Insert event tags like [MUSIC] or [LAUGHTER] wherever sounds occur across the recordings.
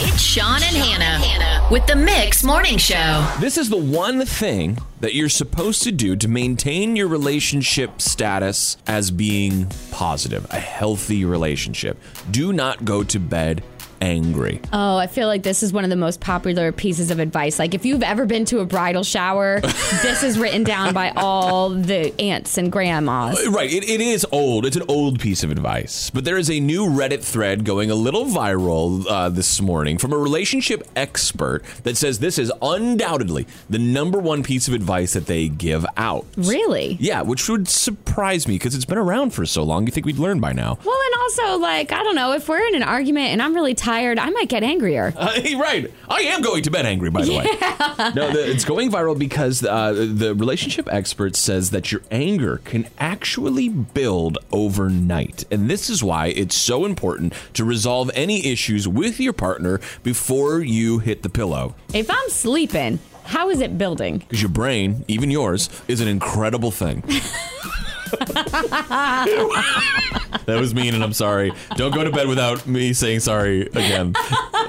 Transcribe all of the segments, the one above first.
It's Sean and Hannah with the Mix Morning Show. This is the one thing that you're supposed to do to maintain your relationship status as being positive, a healthy relationship. Do not go to bed angry. Oh, I feel like this is one of the most popular pieces of advice. Like, if you've ever been to a bridal shower, [LAUGHS] this is written down by all the aunts and grandmas. Right, it, it is old. It's an old piece of advice. But there is a new Reddit thread going a little viral uh, this morning from a relationship expert that says this is undoubtedly the number one piece of advice that they give out. Really? Yeah, which would surprise me because it's been around for so long. You think we'd learn by now? Well, and also, like, I don't know, if we're in an argument and I'm really tired, I might get angrier. [LAUGHS] Uh, right. I am going to bed angry, by the way. [LAUGHS] No, the, it's going viral because uh, the relationship expert says that your anger can actually build overnight. And this is why it's so important to resolve any issues with your partner before you hit the pillow. If I'm sleeping, how is it building? Because your brain, even yours, is an incredible thing. [LAUGHS] that was mean, and I'm sorry. Don't go to bed without me saying sorry again.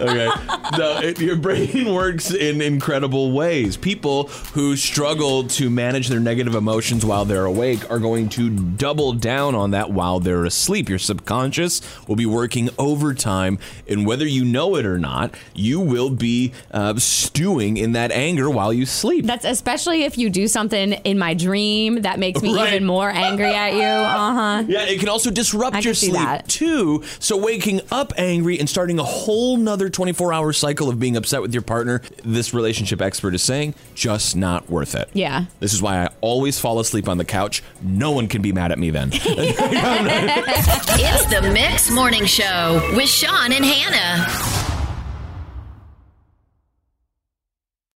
Okay. No, it, your brain [LAUGHS] works in incredible ways. People who struggle to manage their negative emotions while they're awake are going to double down on that while they're asleep. Your subconscious will be working overtime, and whether you know it or not, you will be uh, stewing in that anger while you sleep. That's especially if you do something in my dream that makes me Right. even more angry at you. Uh huh. Yeah, it can also disrupt I your can sleep too. So waking up angry and starting a whole nother 24 hour cycle of being upset with your partner, this relationship expert is saying, just not worth it. Yeah. This is why I always fall asleep on the couch. No one can be mad at me then. [LAUGHS] [LAUGHS] It's the Mix Morning Show with Sean and Hannah.